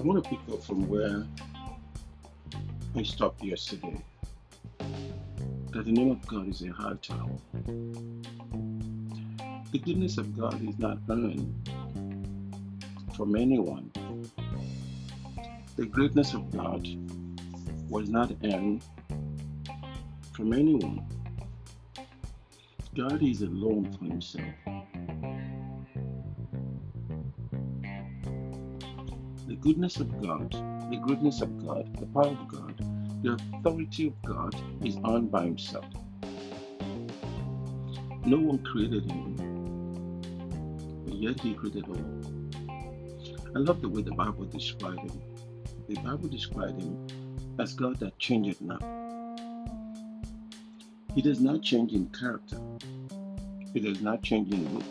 I want to pick up from where I stopped yesterday. That the name of God is a high tower. The goodness of God is not earned from anyone. The greatness of God was not earned from anyone. God is alone for himself. The goodness of God, the greatness of God, the power of God, the authority of God is owned by himself. No one created him, but yet he created all. I love the way the Bible described him. The Bible described him as God that changeth not. He does not change in character. He does not change in look.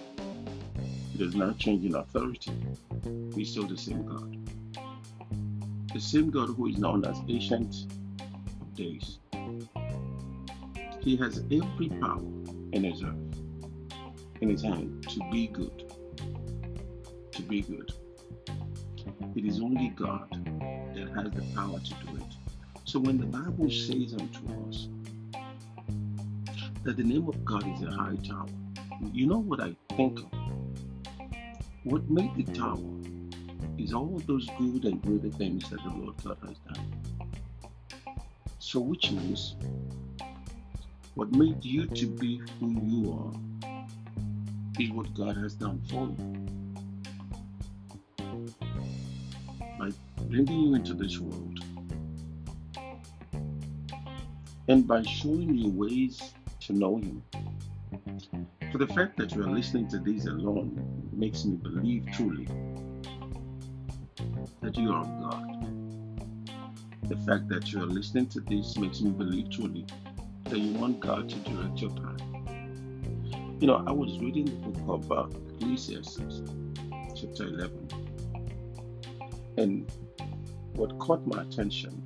He does not change in authority. He's still the same God. The same God who is known as Ancient of Days. He has every power in his earth, in his hand, to be good. To be good. It is only God that has the power to do it. So when the Bible says unto us that the name of God is a high tower, you know what I think of? What made the tower is all those good and greater things that the Lord God has done. So, which means what made you to be who you are is what God has done for you. By bringing you into this world and by showing you ways to know Him. For the fact that you are listening to this alone makes me believe truly that you are of God. The fact that you are listening to this makes me believe truly that you want God to direct your path. You know, I was reading the book of uh, Ecclesiastes, chapter 11, and what caught my attention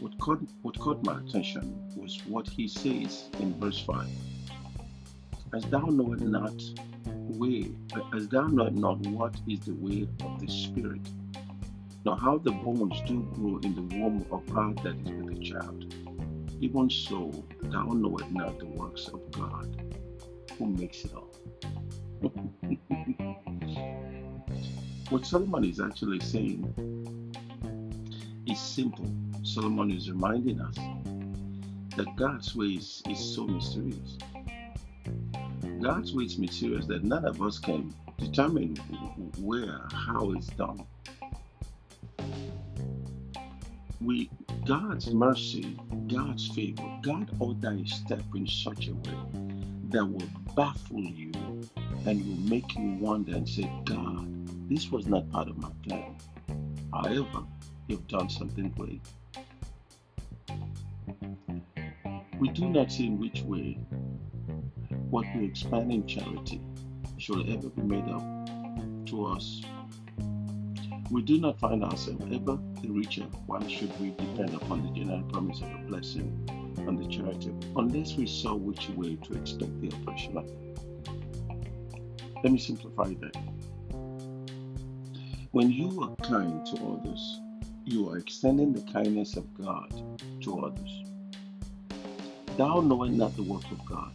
what caught, what caught my attention was what he says in verse 5 as thou knowest not way as thou knowest not what is the way of the spirit nor how the bones do grow in the womb of God that is with the child. Even so thou knowest not the works of god who makes it all. What solomon is actually saying is simple. Solomon is reminding us that god's way is, is so mysterious God's way is mysterious that none of us can determine where, how it's done. We, God's mercy, God's favor, God order a step in such a way that will baffle you and will make you wonder and say, God, this was not part of my plan. However, you've done something great. We do not see in which way what we expand in charity shall ever be made up to us. We do not find ourselves ever the richer. Why should we depend upon the general promise of a blessing on the charity unless we saw which way to expect the oppression of Let me simplify that. When you are kind to others, you are extending the kindness of God to others. Thou knowing not the work of God,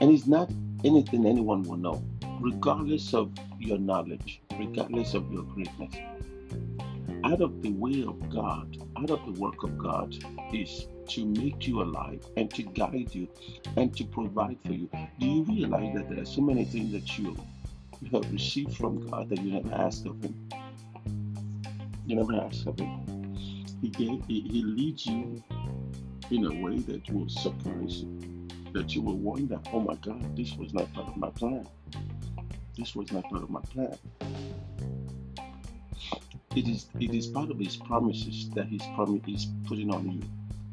and it's not anything anyone will know, regardless of your knowledge, regardless of your greatness. Out of the way of God, out of the work of God, is to make you alive and to guide you and to provide for you. Do you realize that there are so many things that you, you have received from God that you never asked of Him? You never asked of Him. He, gave, he, he leads you in a way that will surprise you, that you will wonder, oh my God, this was not part of my plan. This was not part of my plan. It is it is part of his promises that promise is putting on you.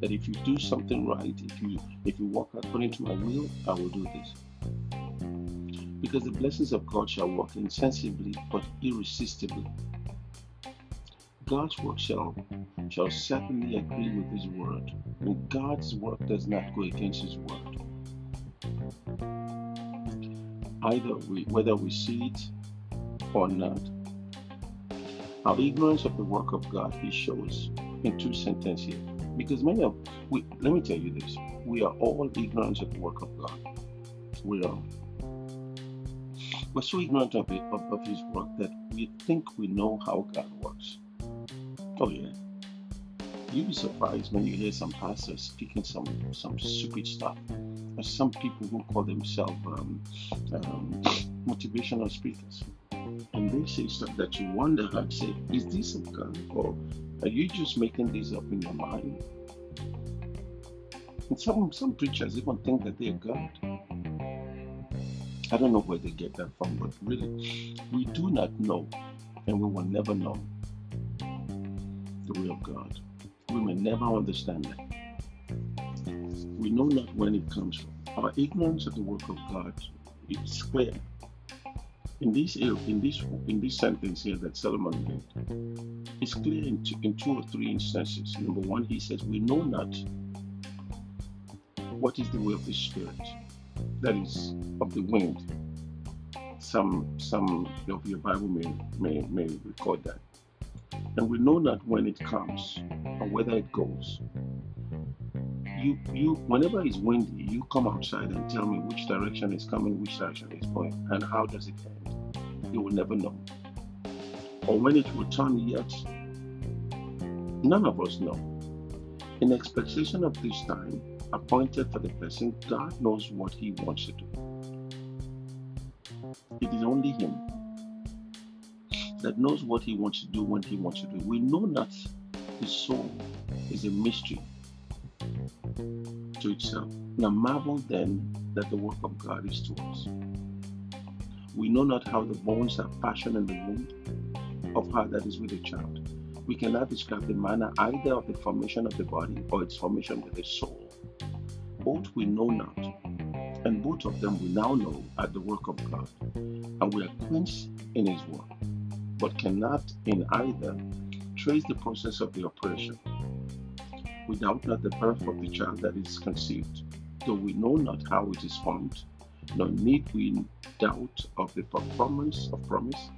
That if you do something right, if you if you walk according to my will, I will do this. Because the blessings of God shall walk insensibly but irresistibly. God's work shall shall certainly agree with his word, and God's work does not go against his word. either we, whether we see it or not. Our ignorance of the work of God, He shows in two sentences here. Because many of we, let me tell you this: we are all ignorant of the work of God. We are. We're so ignorant of, it, of, of His work that we think we know how God works. Oh yeah. You'd be surprised when you hear some pastors speaking some some stupid stuff. There's some people who call themselves um, um, motivational speakers, and they say stuff that you wonder, like, say, is this of God, or are you just making this up in your mind? And some some preachers even think that they're God. I don't know where they get that from, but really, we do not know, and we will never know the will of God. We may never understand that. We know not when it comes from. Our ignorance of the work of God is clear. In this in this in this sentence here that Solomon made, it's clear in two, in two or three instances. Number one, he says, "We know not what is the way of the Spirit, that is of the wind." Some some of your Bible may may, may record that and we know not when it comes or whether it goes. You, you, whenever it's windy, you come outside and tell me which direction is coming, which direction is going, and how does it end. You will never know. Or when it will turn yet, none of us know. In expectation of this time appointed for the person, God knows what He wants to do. It is only Him that knows what he wants to do when he wants to do. We know that the soul is a mystery to itself. Now marvel then that the work of God is to us. We know not how the bones are fashioned in the womb of her that is with a child. We cannot describe the manner either of the formation of the body or its formation with the soul. Both we know not, and both of them we now know are the work of God, and we are quenched in His work but cannot in either trace the process of the operation. We doubt not the birth of the child that is conceived, though we know not how it is formed, nor need we doubt of the performance of promise,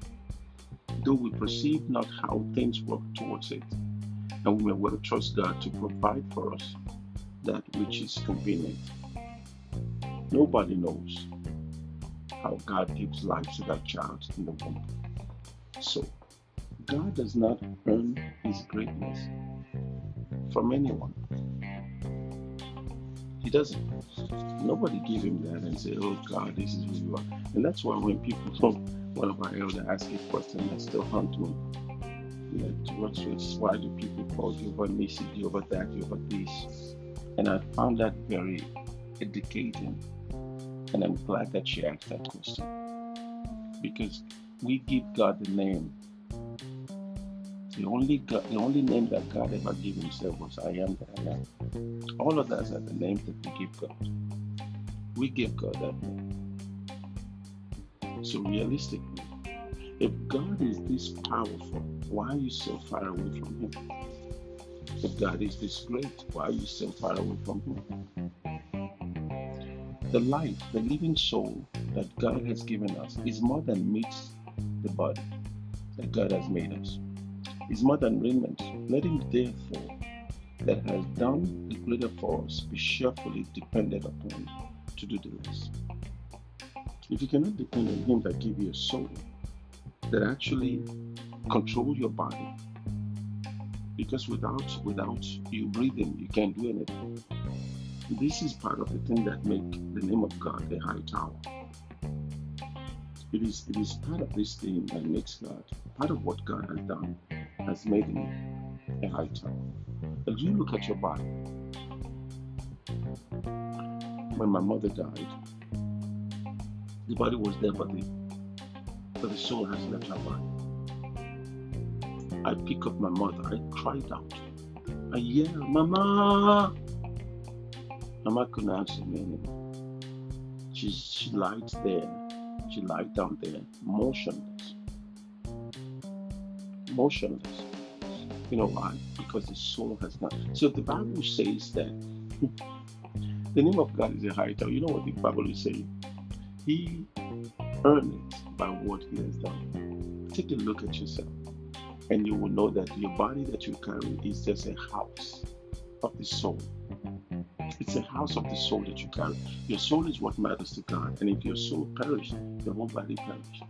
though we perceive not how things work towards it, and we may well trust God to provide for us that which is convenient. Nobody knows how God gives life to that child in the womb. So, God does not earn his greatness from anyone. He doesn't. Nobody give him that and say, oh God, this is who you are. And that's why when people from one of our elders ask a question that still haunt me. Know, what's this? Why do people call you over Nissi, over that, you over this? And I found that very educating. And I'm glad that she asked that question. Because we give God the name. The only God, the only name that God ever gave Himself was I am that I am. All of us are the names that we give God. We give God that name. So realistically, if God is this powerful, why are you so far away from Him? If God is this great, why are you so far away from Him? The life, the living soul that God has given us is more than meets the body that God has made us. Is more than raiment. Let him therefore that has done the greater for us be cheerfully dependent upon to do the rest. If you cannot depend on him that give you a soul that actually control your body, because without without you breathing, you can't do anything. This is part of the thing that make the name of God a high tower. It is, it is part of this thing that makes God, part of what God has done, has made me a writer. As you look at your body, when my mother died, the body was there, but the, but the soul has left her body. I pick up my mother, I cried out. I yell, Mama! Mama couldn't answer me anymore. She, she lies there she lied down there, motionless. Motionless. You know why? Because the soul has not. So the Bible says that the name of God is a high tower. You know what the Bible is saying? He earned it by what He has done. Take a look at yourself, and you will know that your body that you carry is just a house of the soul. It's a house of the soul that you carry. Your soul is what matters to God, and if your soul perishes, your whole body perishes.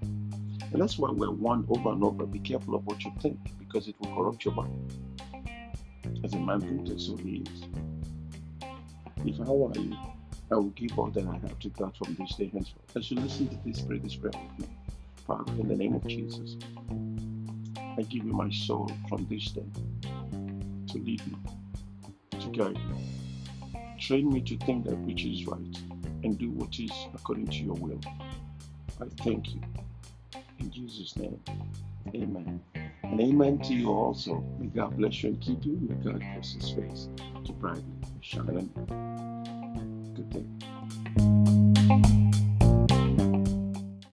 And that's why we're warned over and over be careful of what you think, because it will corrupt your mind. As a man thinketh, so he is. If I were you, I will give all that I have to God from this day henceforth. As you listen to this, pray this prayer with me. Father, in the name of Jesus, I give you my soul from this day to lead me, to guide me. Train me to think that which is right and do what is according to your will. I thank you. In Jesus' name, amen. And amen to you also. May God bless you and keep you. May God bless his face to brightly shine. Good day.